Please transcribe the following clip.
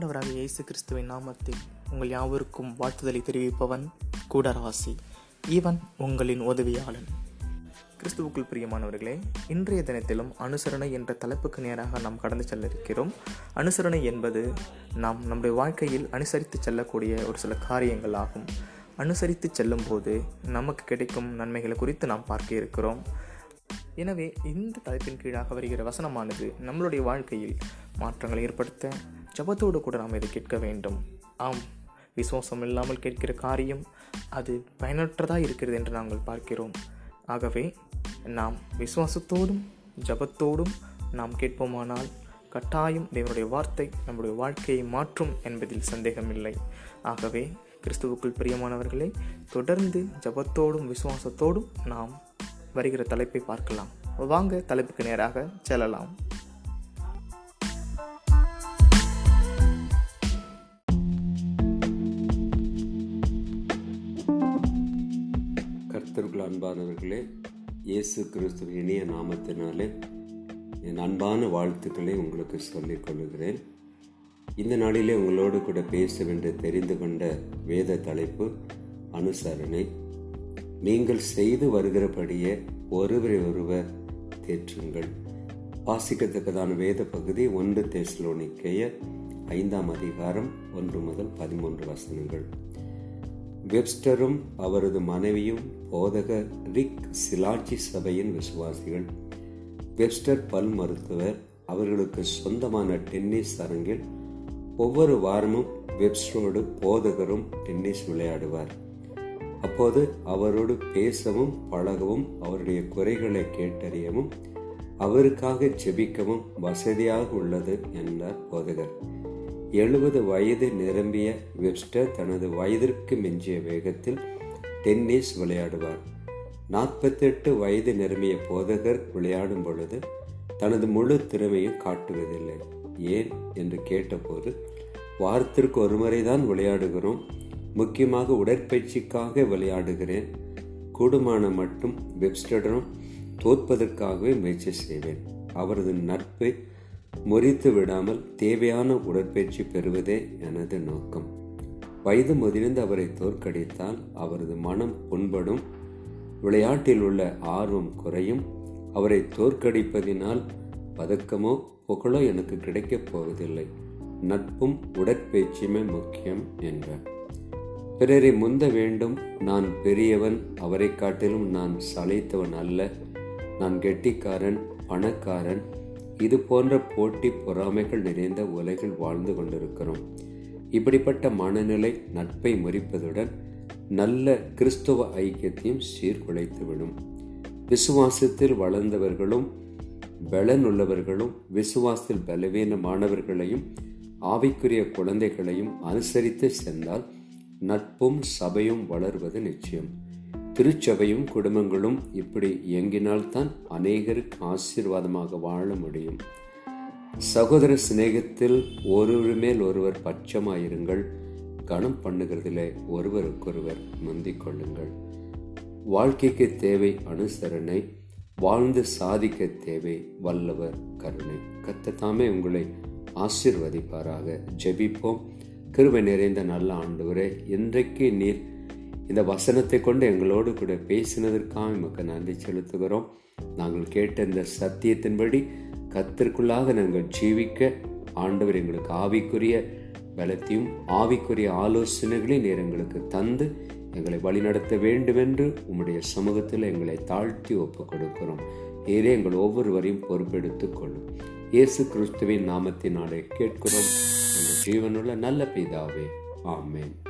ஆண்டவராக இயேசு கிறிஸ்துவின் நாமத்தில் உங்கள் யாவருக்கும் வாழ்த்துதலை தெரிவிப்பவன் கூடராசி. இவன் உங்களின் உதவியாளன். கிறிஸ்துவுக்குள் பிரியமானவர்களே இன்றைய தினத்திலும் அனுசரணை என்ற தலைப்புக்கு நேராக நாம் கடந்து செல்ல இருக்கிறோம் அனுசரணை என்பது நாம் நம்முடைய வாழ்க்கையில் அனுசரித்து செல்லக்கூடிய ஒரு சில காரியங்கள் ஆகும். அனுசரித்து செல்லும்போது நமக்கு கிடைக்கும் நன்மைகளை குறித்து நாம் பார்க்க இருக்கிறோம். எனவே இந்த தலைப்பின் கீழாக வருகிற வசனமானது நம்மளுடைய வாழ்க்கையில் மாற்றங்களை ஏற்படுத்த ஜபத்தோடு கூட நாம் இதை கேட்க வேண்டும். ஆம் விசுவாசம் இல்லாமல் கேட்கிற காரியம் அது பயனற்றதாக இருக்கிறது என்று நாங்கள் பார்க்கிறோம். ஆகவே நாம் விசுவாசத்தோடும் ஜபத்தோடும் நாம் கேட்போமானால் கட்டாயம் தேவனுடைய வார்த்தை நம்முடைய வாழ்க்கையை மாற்றும் என்பதில் சந்தேகமில்லை. ஆகவே கிறிஸ்துவுக்குள் பிரியமானவர்களே தொடர்ந்து ஜபத்தோடும் விசுவாசத்தோடும் நாம் வருகிற தலைப்பை பார்க்கலாம். வாங்க தலைப்புக்கு நேராக செல்லலாம். கர்த்தருக்குள் அன்பானவர்களே இயேசு கிறிஸ்துவின் இனிய நாமத்தினாலே என் அன்பான வாழ்த்துக்களை உங்களுக்கு சொல்லிக் கொள்கிறேன். இந்த நாளிலே உங்களோடு கூட பேச தெரிந்து கொண்ட வேத தலைப்பு அனுசரணை. நீங்கள் செய்து வருகிறபடியே ஒருவரை ஒருவர் தேற்றுங்கள். வாசிக்கத்தக்கதான வேத பகுதி ஒன்று தேசலோனிக்கைய ஐந்தாம் அதிகாரம் ஒன்று முதல் பதிமூன்று வசனங்கள். வெப்ஸ்டரும் அவரது மனைவியும் போதகர் ரிக் சிலாட்சி சபையின் விசுவாசிகள். வெப்ஸ்டர் பல் மருத்துவர். அவர்களுக்கு சொந்தமான டென்னிஸ் அரங்கில் ஒவ்வொரு வாரமும் வெப்ஸ்டரோடு போதகரும் டென்னிஸ் விளையாடுவார். அப்போது அவரோடு பேசவும் பழகவும் அவருடைய குறைகளை கேட்டறியவும் அவருக்காக ஜெபிக்கவும் வசதியாக உள்ளது என்றார் போதகர். எழுபது வயது நிரம்பிய வெப்ஸ்டர் தனது வயதிற்கு மிஞ்சிய வேகத்தில் டென்னிஸ் விளையாடுவார். நாற்பத்தெட்டு வயது நிரம்பிய போதகர் விளையாடும் பொழுது தனது முழு திறமையும் காட்டுவதில்லை. ஏன் என்று கேட்டபோது வாரத்திற்கு ஒரு முறைதான் விளையாடுகிறோம். முக்கியமாக உடற்பயிற்சிக்காக விளையாடுகிறேன். கூடுமான மட்டும் வெப்ஸ்டரும் தோற்பதற்காகவே முயற்சி செய்வேன். அவரது நட்பை முறித்து விடாமல் தேவையான உடற்பயிற்சி பெறுவதே எனது நோக்கம். வயது முதிர்ந்து அவரை தோற்கடித்தால் அவரது மனம் புண்படும் விளையாட்டில் உள்ள ஆர்வம் குறையும் அவரை தோற்கடிப்பதினால் பதக்கமோ புகழோ எனக்கு கிடைக்கப் போவதில்லை. நட்பும் உடற்பயிற்சியுமே முக்கியம் என்றார். பிறரை முந்த வேண்டும். நான் பெரியவன் அவரை காட்டிலும் நான் சளைத்தவன் அல்ல. நான் கெட்டிக்காரன் பணக்காரன் இது போன்ற போட்டி பொறாமைகள் நிறைந்த உலகில் வாழ்ந்து கொண்டிருக்கிறோம். இப்படிப்பட்ட மனநிலை நட்பை முறிப்பதுடன் நல்ல கிறிஸ்துவ ஐக்கியத்தையும் சீர்குலைத்துவிடும். விசுவாசத்தில் வளர்ந்தவர்களும் பலனுள்ளவர்களும் விசுவாசத்தில் பலவீனமானவர்களையும் ஆவிக்குரிய குழந்தைகளையும் அனுசரித்து சென்றால் நட்பும் சபையும் வளர்வது நிச்சயம். திருச்சபையும் குடும்பங்களும் இப்படி இயங்கினால்தான் அநேகருக்கு ஆசீர்வாதமாக வாழ முடியும். சகோதர சிநேகத்தில் ஒருவர் மேல் ஒருவர் பட்சமாயிருங்கள். கணம் பண்ணுகிறதிலே ஒருவருக்கொருவர் முந்திக் கொள்ளுங்கள். வாழ்க்கைக்கு தேவை அனுசரணை வாழ்ந்து சாதிக்க தேவை வல்லவர் கருணை. கத்தத்தாமே உங்களை ஆசிர்வதிப்பாராக. ஜெபிப்போம். கிருவை நிறைந்த நல்ல ஆண்டவரே இன்றைக்கு நீர் இந்த வசனத்தை கொண்டு எங்களோடு கூட பேசினதற்காக மக்கள் நன்றி செலுத்துகிறோம். நாங்கள் கேட்ட இந்த சத்தியத்தின்படி கத்திற்குள்ளாக நாங்கள் ஜீவிக்க ஆண்டவர் எங்களுக்கு ஆவிக்குரிய பலத்தையும் ஆவிக்குரிய ஆலோசனைகளையும் நீர் எங்களுக்கு தந்து எங்களை வழிநடத்த வேண்டுமென்று உம்முடைய சமூகத்தில் எங்களை தாழ்த்தி ஒப்புக் கொடுக்கிறோம் ஏதே எங்கள் ஒவ்வொருவரையும் பொறுப்பெடுத்துக் கொள்ளும். இயேசு கிறிஸ்துவின் நாமத்தினாலே கேட்கிறோம். எங்கள் ஜீவனுள்ள நல்ல பிதாவே ஆமேன்.